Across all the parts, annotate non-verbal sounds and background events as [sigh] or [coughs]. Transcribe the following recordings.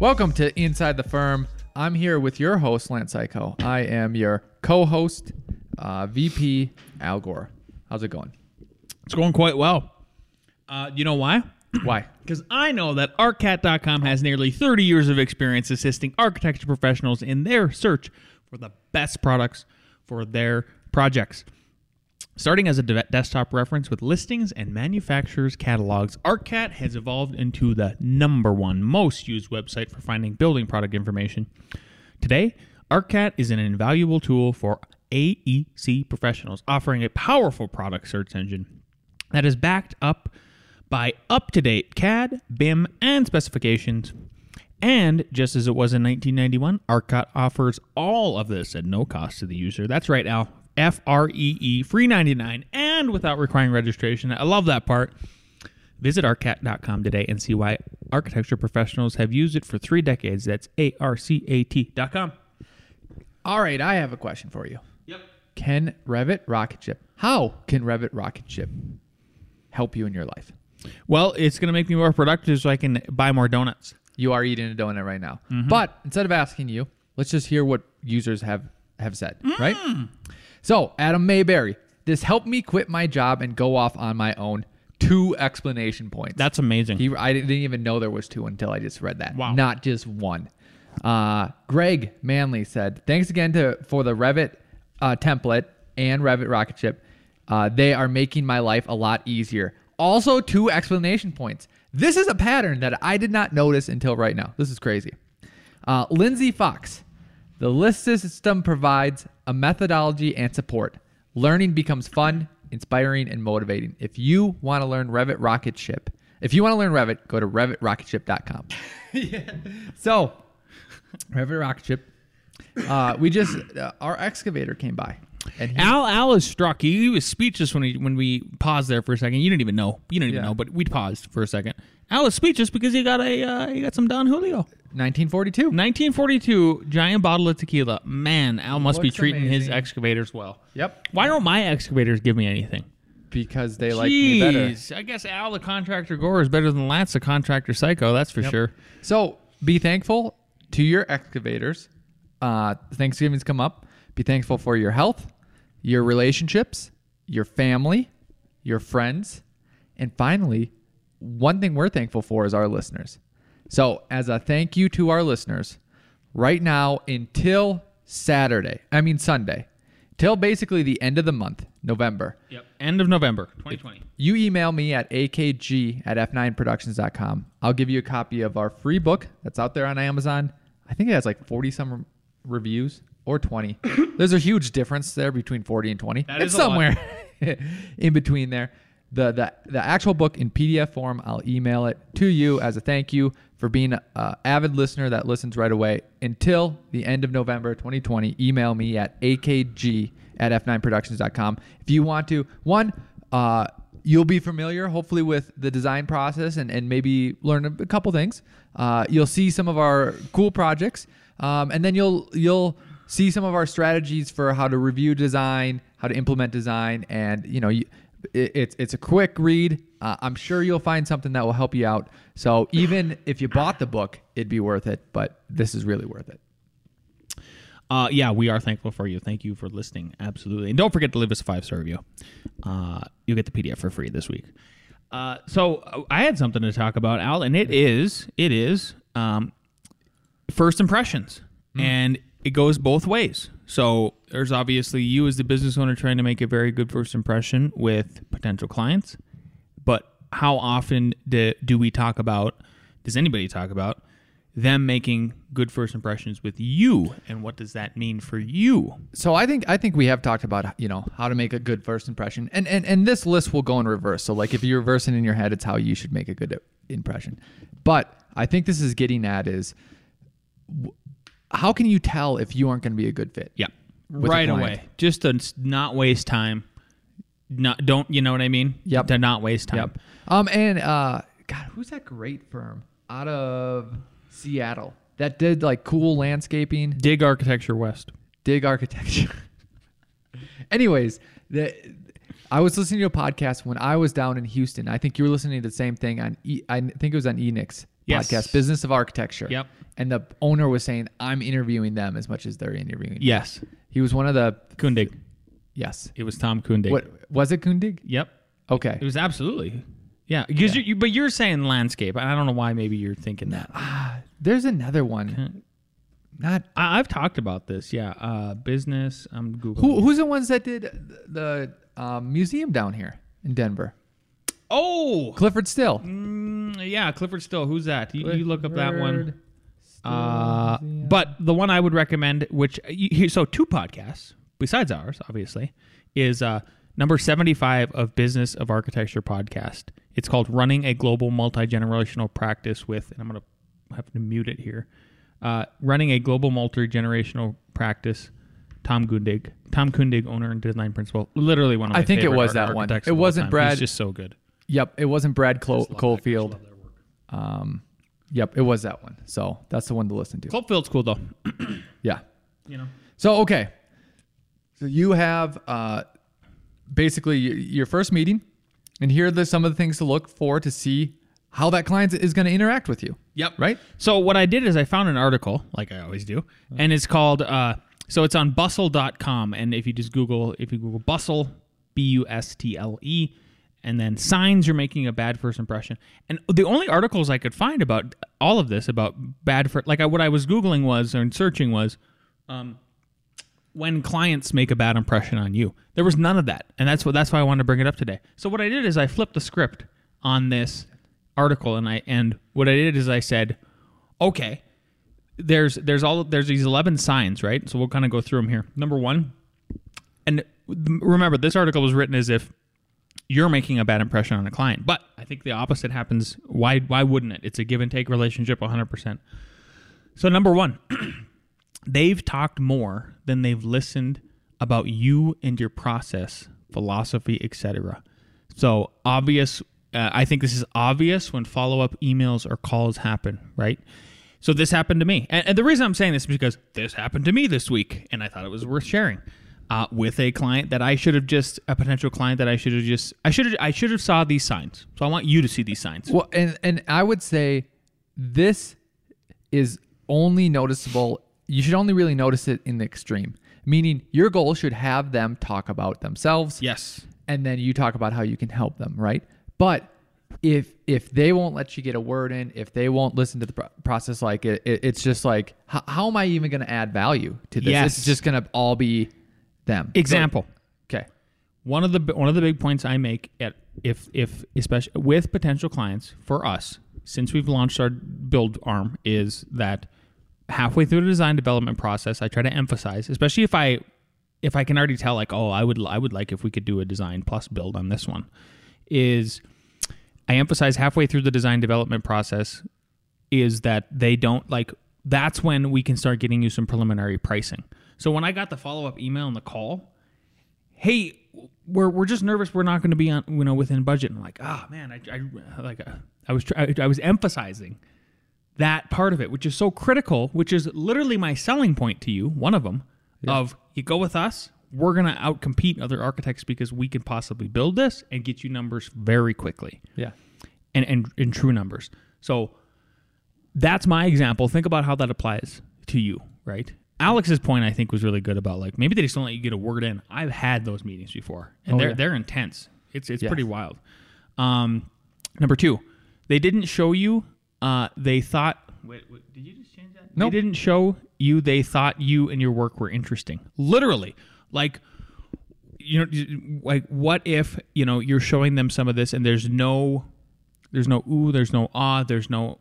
Welcome to Inside the Firm. I'm here with your host, Lance Cayko. I am your co host, uh, VP Al Gore. How's it going? It's going quite well. Uh, you know why? Why? [clears throat] Because I know that ARCAT.com has nearly 30 years of experience assisting architecture professionals in their search for the best products for their projects. Starting as a de- desktop reference with listings and manufacturers' catalogs, ARCAT has evolved into the number one most used website for finding building product information. Today, ARCAT is an invaluable tool for AEC professionals, offering a powerful product search engine that is backed up by up to date CAD, BIM, and specifications. And just as it was in 1991, ARCAT offers all of this at no cost to the user. That's right, Al. F R E E, free 99, and without requiring registration. I love that part. Visit arcat.com today and see why architecture professionals have used it for three decades. That's A R C A T.com. All right, I have a question for you. Yep. Can Revit Rocket Ship, how can Revit Rocket Ship help you in your life? Well, it's going to make me more productive so I can buy more donuts. You are eating a donut right now. Mm-hmm. But instead of asking you, let's just hear what users have, have said, mm. right? So, Adam Mayberry, this helped me quit my job and go off on my own. Two explanation points. That's amazing. He, I didn't even know there was two until I just read that. Wow. Not just one. Uh, Greg Manley said, "Thanks again to for the Revit uh, template and Revit Rocket Ship. Uh, they are making my life a lot easier." Also, two explanation points. This is a pattern that I did not notice until right now. This is crazy. Uh, Lindsay Fox, the list system provides a methodology and support. Learning becomes fun, inspiring, and motivating. If you want to learn Revit Rocket Ship, if you want to learn Revit, go to revitrocketship.com. [laughs] yeah. So, Revit Rocket Ship. Uh, we just uh, our excavator came by, and he, Al Al is struck. He, he was speechless when he when we paused there for a second. You didn't even know. You didn't even Yeah. know, but we paused for a second. Al is speechless because he got a uh, he got some Don Julio. 1942. 1942 giant bottle of tequila. Man, Al must be Looks treating his amazing. excavators well. Yep, Why don't my excavators give me anything? because they like me better. Jeez, I guess Al the contractor Gore is better than Lance the contractor Cayko. That's for sure. So be thankful to your excavators. Uh, Thanksgiving's come up. Be thankful for your health, your relationships, your family, your friends, and finally, one thing we're thankful for is our listeners. So, as a thank you to our listeners, right now until Saturday, I mean Sunday, till basically the end of the month, November, Yep. End of November 2020. you email me at akg at f9productions.com. I'll give you a copy of our free book that's out there on Amazon. I think it has like 40 some reviews or 20. [coughs] There's a huge difference there between 40 and 20. That it's somewhere [laughs] in between there. The, the the actual book in PDF form, I'll email it to you as a thank you for being an avid listener that listens right away. Until the end of November 2020, email me at akg at f9productions.com. If you want to, one, uh, you'll be familiar hopefully with the design process and, and maybe learn a, couple things. Uh, you'll see some of our cool projects, um, and then you'll you'll see some of our strategies for how to review design, how to implement design, and you know you, it, it's it's a quick read. Uh, I'm sure you'll find something that will help you out. So even if you bought the book, it'd be worth it. But this is really worth it. Uh, yeah, we are thankful for you. Thank you for listening. Absolutely. And don't forget to leave us a five star review. Uh, you'll get the PDF for free this week. Uh, so uh, I had something to talk about, Al, and it is it is um, first impressions, and it goes both ways. So there's obviously you as the business owner trying to make a very good first impression with potential clients, but how often do, do we talk about? Does anybody talk about them making good first impressions with you, and what does that mean for you? so I think I think we have talked about you know how to make a good first impression, and and and this list will go in reverse. So like if you reverse it in your head, it's how you should make a good uh, impression. But I think this is getting at is how can you tell if you aren't going to be a good fit? Yeah. right away. Just to not waste time. Not don't you know what I mean? Yep. To not waste time. Yep. Um, and uh, God, who's that great firm out of Seattle that did like cool landscaping, Dig Architecture West. dig architecture? [laughs] Anyways, the I was listening to a podcast when I was down in Houston. I think you were listening to the same thing on. E, I think it was on Enoch's Yes. podcast, Business of Architecture. Yep. And the owner was saying, "I'm interviewing them as much as they're interviewing." me." Yes. He was one of the Kundig. yes. It was Tom Kundig. What was it, Kundig? Yep. Okay. It was absolutely. Yeah. Because You, you, but you're saying landscape. I don't know why maybe you're thinking that. There's another one. Not I, I've talked about this. Yeah. Uh, business. I'm Googling. Who who's the ones that did the um, museum down here in Denver? Oh. Clyfford Still. Mm, yeah. Clyfford Still. Who's that? You, you look up that one. Uh, but the one I would recommend, which you, so two podcasts besides ours, obviously, is uh, number seventy-five of Business of Architecture podcast. It's called "Running a Global Multi Generational Practice with," and I'm gonna have to mute it here. Uh, running a global multi generational practice. Tom Kundig, Tom Kundig, owner and design principal. Literally one of my I think it was that one. It wasn't. Brad- He's just so good. Yep, it wasn't Brad Cole, Love Um, yep, it was that one. So that's the one to listen to. Cloepfil's cool though. [clears throat] Yeah. You know. So okay, so you have uh, basically your first meeting, and here are some of the things to look for to see how that client is going to interact with you. Yep. Right. So what I did is I found an article, like I always do, and it's called. Uh, so it's on bustle.com, and if you just Google, if you Google bustle, B U S T L E, and then signs you're making a bad first impression. And the only articles I could find about all of this about bad for like I, what I was googling was and searching was, um, when clients make a bad impression on you. There was none of that, and that's what that's why I wanted to bring it up today. So what I did is I flipped the script on this article, and I and what I did is I said, okay, there's there's all there's these eleven signs, right? So we'll kind of go through them here. Number one, and remember this article was written as if you're making a bad impression on a client, but I think the opposite happens. Why why wouldn't it? It's a give and take relationship, 100. percent So number one [clears throat] they've talked more than they've listened about you and your process, philosophy, etc. So obvious. Uh, I think this is obvious when follow-up emails or calls happen, right? So this happened to me, and, and the reason I'm saying this is because this happened to me this week, and I thought it was worth sharing uh, with a client that I should have just a potential client that I should have just I should have I should have saw these signs. So I want you to see these signs. Well, and and I would say this is only noticeable. You should only really notice it in the extreme. Meaning, your goal should have them talk about themselves, Yes. and then you talk about how you can help them, right? But if if they won't let you get a word in, if they won't listen to the pro- process, like it, it it's just like, how, how am I even going to add value to this? Yes. It's just going to all be them. Example. Okay. one of the one of the big points I make at if if especially with potential clients for us since we've launched our build arm is that halfway through the design development process I try to emphasize especially if I if I can already tell like oh I would I would like if we could do a design plus build on this one is I emphasize halfway through the design development process is that they don't like that's when we can start getting you some preliminary pricing. So when I got the follow-up email and the call, hey, we're we're just nervous we're not going to be on you know within budget. And I'm like, ah man, I, I like uh, I was try, I was emphasizing that part of it, which is so critical, which is literally my selling point to you, one of them, of you go with us, we're gonna outcompete other architects because we can possibly build this and get you numbers very quickly Yeah. and and in true numbers. So that's my example. Think about how that applies to you, right? Alex's point I think was really good about like maybe they just don't let you get a word in. I've had those meetings before, and Oh, they're yeah. they're intense. It's it's Yes. pretty wild. Um, number two, they didn't show you. Uh, they thought. Wait, wait, did you just change that? Nope. They didn't show you. They thought you and your work were interesting. Literally, like you know, like what if you know you're showing them some of this and there's no, there's no ooh, there's no ah, there's no.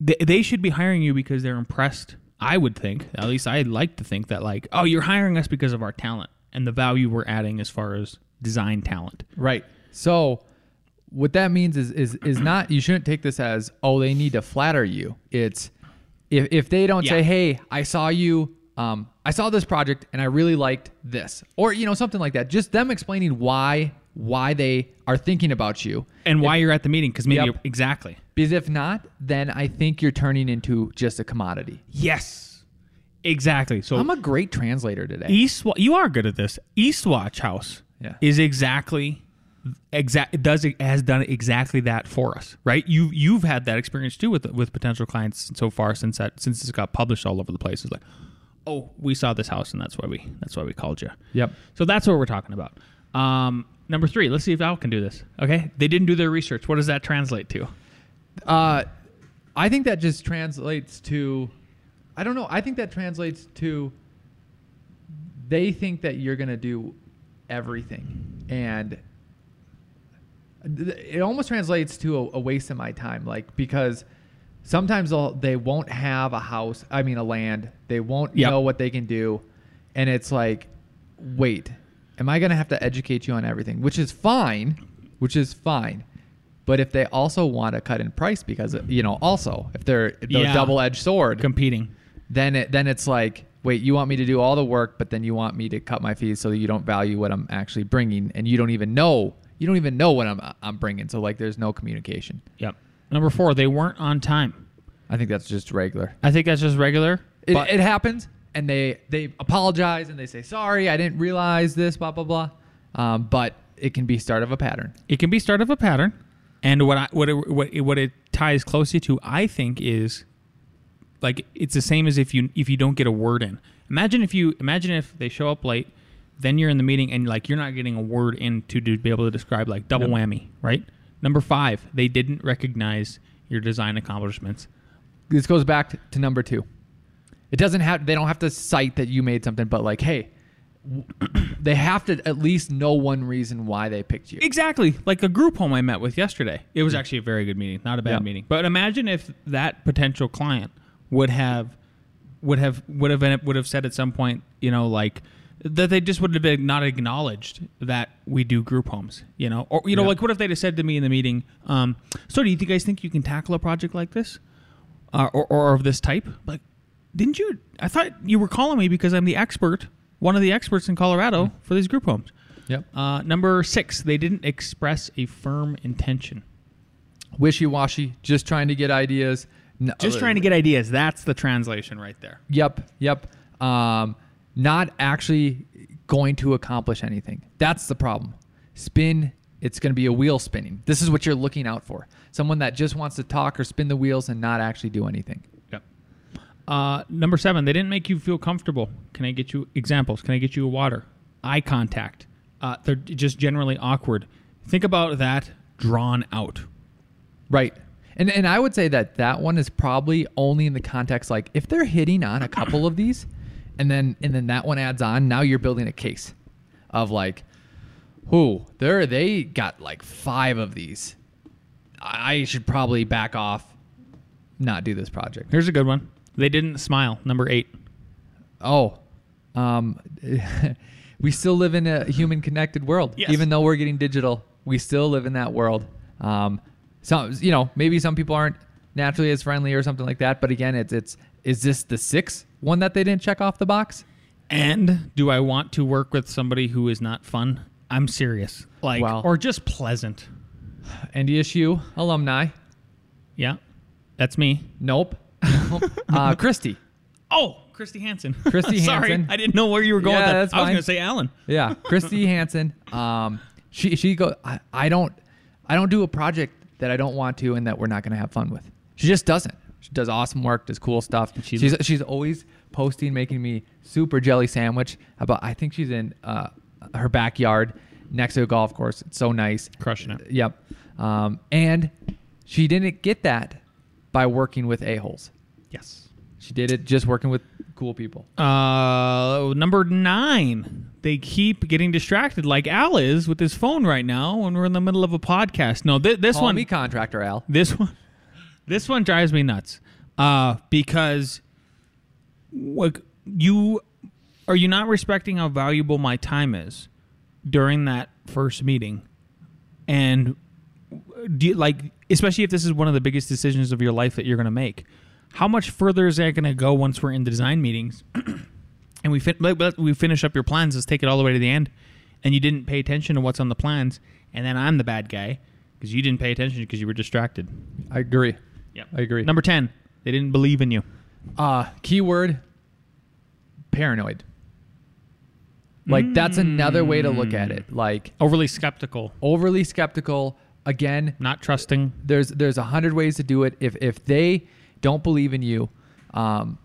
They, they should be hiring you because they're impressed. I would think, at least I'd like to think that like, oh, you're hiring us because of our talent and the value we're adding as far as design talent. Right. So what that means is is is not you shouldn't take this as oh they need to flatter you. It's if if they don't say hey I saw you um I saw this project and I really liked this or you know something like that. Just them explaining why why they are thinking about you. and why you're at the meeting because maybe Yep. exactly. Because if not, then I think you're turning into just a commodity. Yes, exactly. So I'm a great translator today. East, you are good at this. Eastwatch House Yeah. is exactly exact. Does it has done exactly that for us, right? You you've had that experience too with with potential clients so far since that since this got published all over the place. It's like, oh, we saw this house and that's why we that's why we called you. Yep. So that's what we're talking about. Um, number three. Let's see if Al can do this. Okay, they didn't do their research. What does that translate to? Uh, I think that just translates to, I don't know. I think that translates to, they think that you're gonna do everything, and th- it almost translates to a, a waste of my time. Like because sometimes they'll, they won't have a house. I mean, a land. They won't Yep. know what they can do, and it's like, wait, am I gonna have to educate you on everything? Which is fine, which is fine. But if they also want to cut in price because you know, also if they're the Yeah. double-edged sword, Competing. then it then it's like, wait, you want me to do all the work, but then you want me to cut my fees so that you don't value what I'm actually bringing, and you don't even know you don't even know what I'm I'm bringing. So like, there's no communication. Yep. Number four. They weren't on time. I think that's just regular. I think that's just regular. It, it happens, and they they apologize and they say sorry, I didn't realize this, blah blah blah. Um, but it can be start of a pattern. it can be start of a pattern and what I, what it, what it, what it ties closely to i think is like it's the same as if you if you don't get a word in imagine if you imagine if they show up late then you're in the meeting and like you're not getting a word in to, to be able to describe like double Yep. whammy right number five they didn't recognize your design accomplishments This goes back to, number two. It doesn't have they don't have to cite that you made something, but like, hey, [clears throat] they have to at least know one reason why they picked you. Exactly. Like a group home I met with yesterday. It was actually a very good meeting, not a bad Yeah. meeting. But imagine if that potential client would have would have would have been, would have said at some point, you know, like that they just would have been not acknowledged that we do group homes, you know, or you know, Yeah. like what if they'd have said to me in the meeting, um, "So do you guys think you can tackle a project like this, uh, or, or of this type?" Like, didn't you? I thought you were calling me because I'm the expert, one of the experts in Colorado for these group homes. Yep. Uh, number six, they didn't express a firm intention. Wishy washy, just trying to get ideas. No- Just trying to get ideas. That's the translation right there. Yep, yep. Um, not actually going to accomplish anything. That's the problem. Spin, it's going to be a wheel spinning. This is what you're looking out for. Someone that just wants to talk or spin the wheels and not actually do anything. Uh, number seven, they didn't make you feel comfortable. Can I get you examples? Can I get you a water? Eye contact. Uh, they're just generally awkward. Think about that drawn out. Right. And and I would say that that one is probably only in the context like if they're hitting on a couple of these and then and then that one adds on, now you're building a case of like who they're they got like 5 of these. I should probably back off not do this project. Here's a good one. They didn't smile. Number eight. Oh. Um [laughs] we still live in a human connected world Yes. even though we're getting digital. We still live in that world. Um some you know, maybe some people aren't naturally as friendly or something like that, but again, it's it's is this the sixth one that they didn't check off the box? And do I want to work with somebody who is not fun? I'm serious. Like, Well- or just pleasant. [sighs] NDSU alumni. Yeah. That's me. Nope. [laughs] Uh, Christy. Oh, Christy Hansen. Christy [laughs] Sorry, Hansen. I didn't know where you were going Yeah, with that. that's I was fine. going to say Alan. Yeah, Christy [laughs] Hansen. Um, she she go. I, I don't I don't do a project that I don't want to and that we're not going to have fun with. She just doesn't. She does awesome work, does cool stuff. she- she's she's always posting, making me super jelly sandwich. About I think she's in uh, her backyard next to a golf course. It's so nice. Crushing it. Yep. Um, and she didn't get that by working with a holes. Yes. She did it just working with cool people. Uh, number nine. They keep getting distracted, like Al is with his phone right now when we're in the middle of a podcast. No, th- this Call one, me contractor Al. this one, [laughs] this one drives me nuts. Uh, because like you are you not respecting how valuable my time is during that first meeting, and do you like especially if this is one of the biggest decisions of your life that you're going to make how much further is that going to go once we're in the design meetings [clears throat] and we fin- we finish up your plans let's take it all the way to the end and you didn't pay attention to what's on the plans and then i'm the bad guy because you didn't pay attention because you were distracted I agree. yeah I agree. number 10 they didn't believe in you Uh, keyword paranoid. Like that's another way to look at it. Like overly skeptical overly skeptical. Again, not trusting there's there's a hundred ways to do it. If if they don't believe in you, um,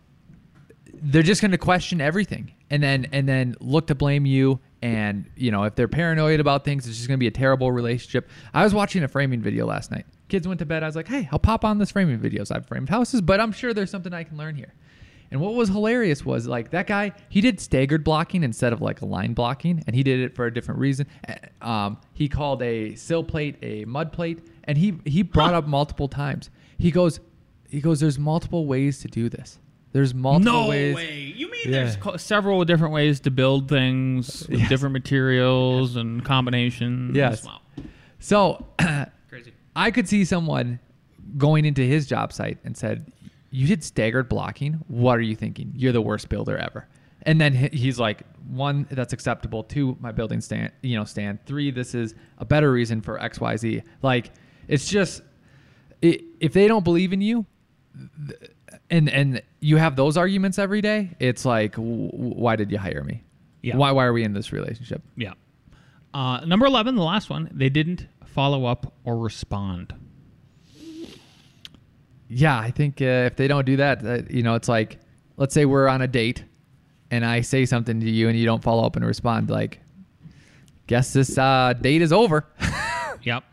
they're just going to question everything, and then and then look to blame you. And you know if they're paranoid about things, it's just going to be a terrible relationship. I was watching a framing video last night. Kids went to bed. I was like, hey, I'll pop on this framing videos. I've framed houses, but I'm sure there's something I can learn here. And what was hilarious was like that guy, he did staggered blocking instead of like a line blocking, and he did it for a different reason. Um, he called a sill plate a mud plate, and he he brought up multiple times. He goes, he goes, there's multiple ways to do this. There's multiple no ways. way you mean Yeah. there's several different ways to build things with Yes. different materials and combinations Yes. wow So [clears throat] crazy I could see someone going into his job site and said, "You did staggered blocking. What are you thinking? You're the worst builder ever." And then he's like, "One, that's acceptable. Two, my building stand, you know, stand. Three, this is a better reason for X, Y, Z. Like, it's just i if they don't believe in you, and and you have those arguments every day, it's like, why did you hire me? Yeah. Why why are we in this relationship? Yeah. Uh, number 11, the last one, they didn't follow up or respond. Yeah, I think uh, if they don't do that, uh, you know, it's like, let's say we're on a date, and I say something to you, and you don't follow up and respond. Like, guess this uh, date is over. [laughs] Yep.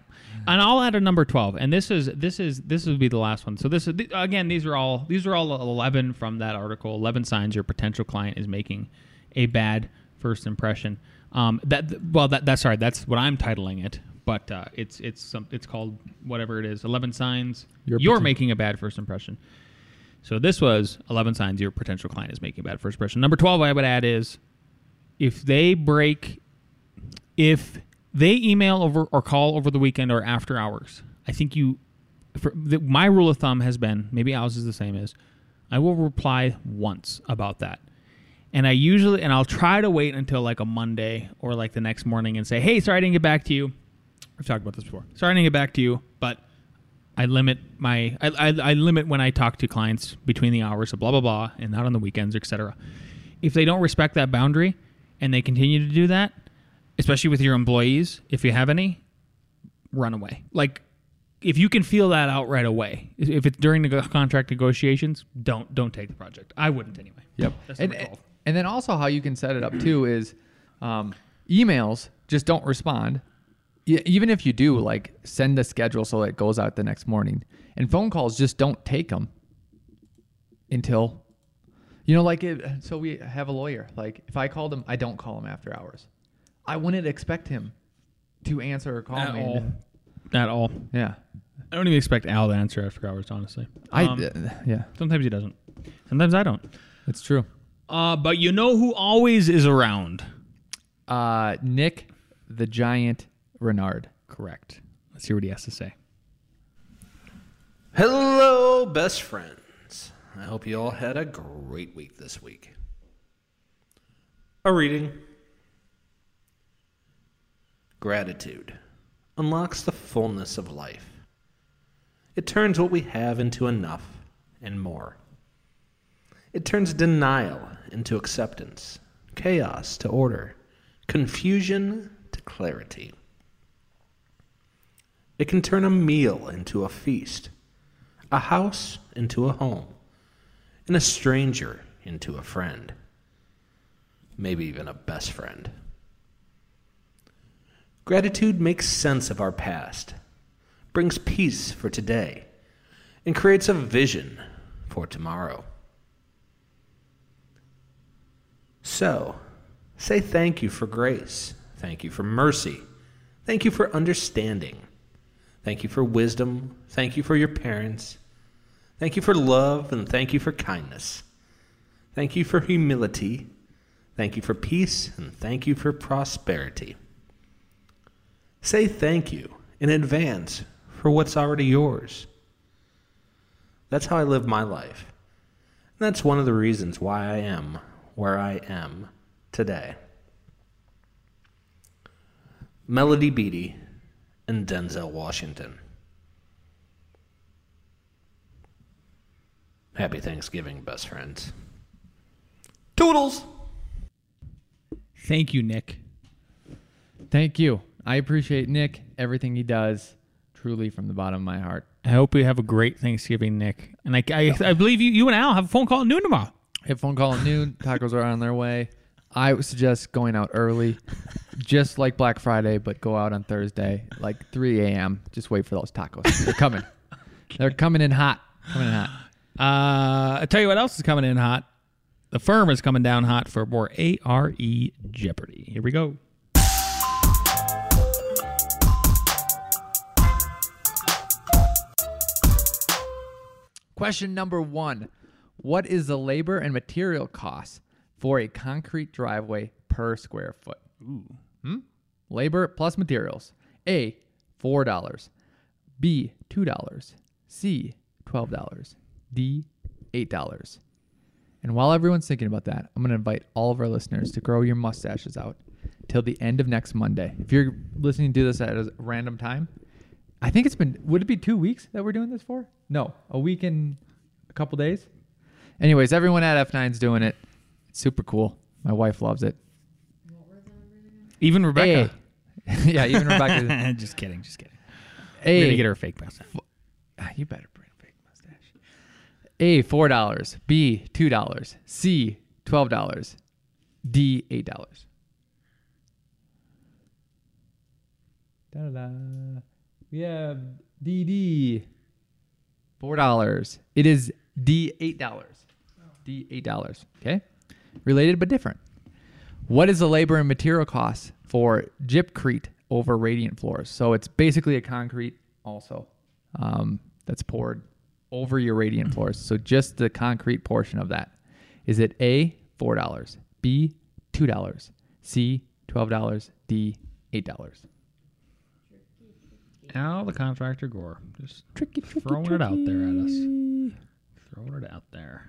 And I'll add a number 12. And this is this is this would be the last one. So this is again these are all these are all 11 from that article. 11 signs your potential client is making a bad first impression. Um that well that that's sorry, that's what I'm titling it. But uh, it's it's some it's called whatever it is. 11 signs Your you're making a bad first impression. So this was 11 signs your potential client is making a bad first impression. Number 12 I would add is if they break if they email over or call over the weekend or after hours, I think you. The, my rule of thumb has been maybe ours is the same is I will reply once about that, and I usually and I'll try to wait until like a Monday or like the next morning and say, hey, sorry I didn't get back to you. We've talked about this before. Sorry I didn't get back to you, but I limit my I, I, I limit when I talk to clients between the hours of blah blah blah and not on the weekends, etc. If they don't respect that boundary and they continue to do that, especially with your employees, if you have any, run away. Like if you can feel that out right away, if it's during the contract negotiations, don't don't take the project. I wouldn't anyway. Yep. That's and, number 12. and then also how you can set it up too is um, emails just don't respond. Even if you do, like send the schedule so it goes out the next morning. And phone calls just don't take them until, you know, like it, so we have a lawyer. Like if I called him, I don't call him after hours. I wouldn't expect him to answer or call me. At me. all. At all. Yeah. I don't even expect Al to answer after hours, honestly. I Um, uh, yeah, sometimes he doesn't. Sometimes I don't. it's true. Uh, but you know who always is around? Uh, Nick the Giant Renard. Correct. Let's hear what he has to say. Hello, best friends. I hope you all had a great week this week. A reading. Gratitude unlocks the fullness of life. It turns what we have into enough and more. It turns denial into acceptance, chaos to order, confusion to clarity. It can turn a meal into a feast, a house into a home, and a stranger into a friend. Maybe even a best friend. Gratitude makes sense of our past, brings peace for today, and creates a vision for tomorrow. So, say thank you for grace, thank you for mercy, thank you for understanding, thank you for wisdom, thank you for your parents, thank you for love, and thank you for kindness, thank you for humility, thank you for peace, and thank you for prosperity. Say thank you in advance for what's already yours. That's how I live my life. And that's one of the reasons why I am where I am today. Melody Beattie and Denzel Washington. Happy Thanksgiving, best friends. Toodles! Thank you, Nick. Thank you. I appreciate Nick, everything he does, truly from the bottom of my heart. I hope you have a great Thanksgiving, Nick. And I, I, I believe you, you and Al have a phone call at noon tomorrow. Hit phone call at noon. Tacos are on their way. I would suggest going out early, just like Black Friday, but go out on Thursday, like 3 a.m. Just wait for those tacos. They're [laughs] coming. They're coming in hot. Coming in hot. Uh, I tell you what else is coming in hot. The firm is coming down hot for more ARE Jeopardy. Here we go. Question number one What is the labor and material cost for a concrete driveway per square foot? Ooh. Hmm? Labor plus materials. A, $4. B, $2. C, $12. D, $8. And while everyone's thinking about that, I'm going to invite all of our listeners to grow your mustaches out till the end of next Monday. If you're listening to this at a random time, I think it's been, would it be two weeks that we're doing this for? No, a week and a couple days. Anyways, everyone at F9's doing it. It's super cool. My wife loves it. Even Rebecca. A. [laughs] yeah, even Rebecca. [laughs] just kidding. Just kidding. A. We're gonna get her a fake mustache. Ah, you better bring a fake mustache. A, $4. B, $2. C, $12. D, $8. Da-da-da. We have DD, $4. It is D, $8. D, $8. Okay? Related but different. What is the labor and material cost for gypcrete over radiant floors? So it's basically a concrete also um, that's poured over your radiant floors. So just the concrete portion of that. Is it A, $4, B, $2, C, $12, D, $8? Al the contractor Gore. Just Tricky, tricky, Throwing it out there at us. throwing it out there.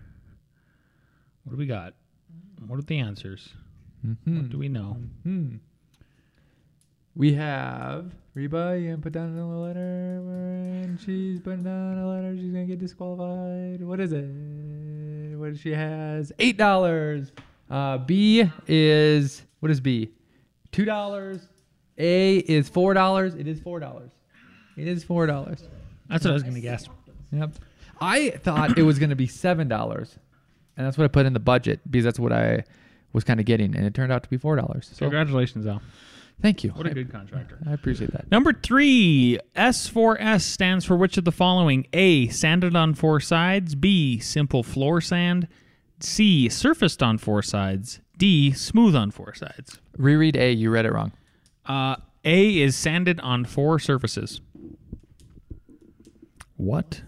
What do we got? What are the answers? Mhm. What do we know? Hmm. We have Reba. You gonna put down a letter, and she's putting down a letter. She's gonna get disqualified. What is it? What does she has? Eight dollars. Uh, B is what is B? Two dollars. A is four dollars. It is four dollars. It is four dollars. That's what I was gonna guess. Yep. I thought it was going to be seven dollars, and that's what I put in the budget because that's what I was kind of getting, and it turned out to be four dollars. So Congratulations, Al. thank you. What a I- good contractor. I appreciate that. Number three, S4S stands for which of the following? A. Sanded on four sides. B. Simple floor sand. C. Surfaced on four sides. D. Smooth on four sides. Reread A. You read it wrong. Uh, A is sanded on four surfaces. What?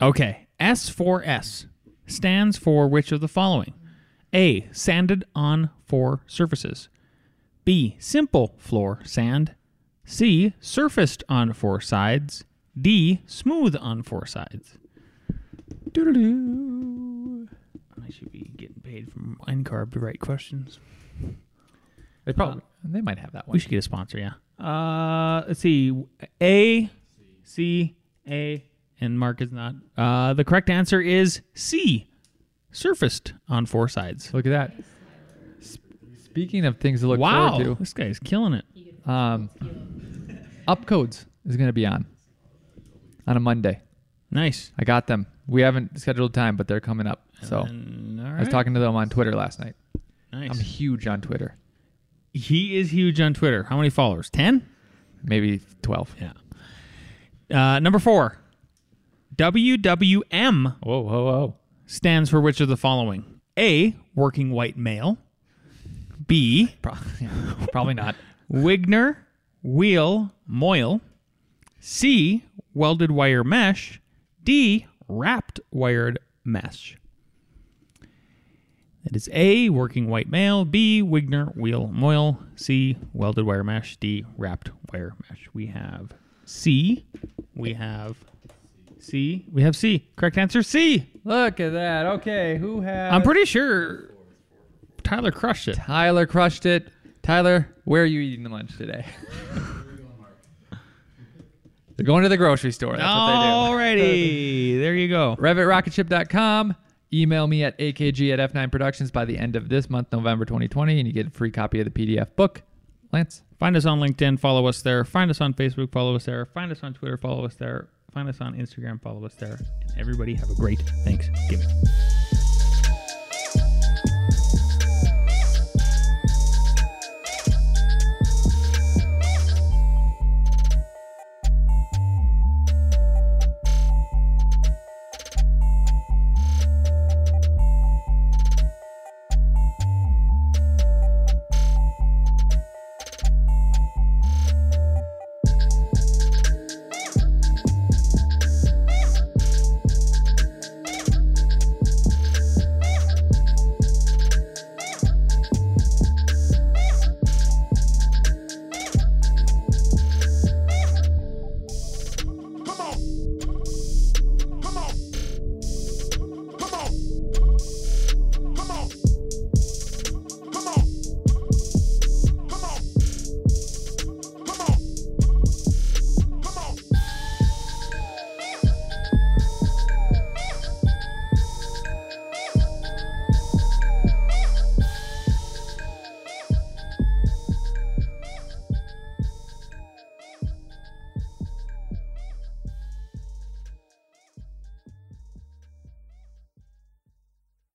Okay. S4S stands for which of the following? A. Sanded on four surfaces. B. Simple floor sand. C. Surfaced on four sides. D. Smooth on four sides. Doo-doo-doo. I should be getting paid from Minecarb to write questions. They probably they might have that one. We should get a sponsor, yeah. Uh, let's see. A, C, A, and Mark is not. Uh, the correct answer is C. Surfaced on four sides. Look at that. S- Speaking of things to look wow, forward this guy's killing it. to, um, Upcodes is going to be on on a Monday. Nice. I got them. We haven't scheduled time, but they're coming up. So all I was talking to them on Twitter last night. Nice. I'm huge on Twitter. he is huge on Twitter. How many followers? Ten. Maybe twelve. Yeah. Uh, number four. WWM Whoa, whoa, whoa. stands for which of the following? A. Working white male. B. Pro- [laughs] Probably not. Wigner, wheel, moil. C, welded wire mesh. D, wrapped wired mesh. That is A, working white male. B, Wigner, wheel, moil. C, welded wire mesh. D, wrapped wire mesh. We have C. We have C. We have C. Correct answer C. Look at that. Okay, who has? I'm pretty sure Tyler crushed it. Tyler crushed it. Tyler, where are you eating lunch today? [laughs] They're going to the grocery store. That's what they do. Alrighty. [laughs] there you go. RevitRocketship.com. Email me at akg at F9 Productions by the end of this month, November 2020, and you get a free copy of the PDF book. Lance. Find us on LinkedIn. Follow us there. Find us on Facebook. Follow us there. Find us on Twitter. Follow us there. Find us on Instagram. Follow us there. And everybody have a great Thanksgiving.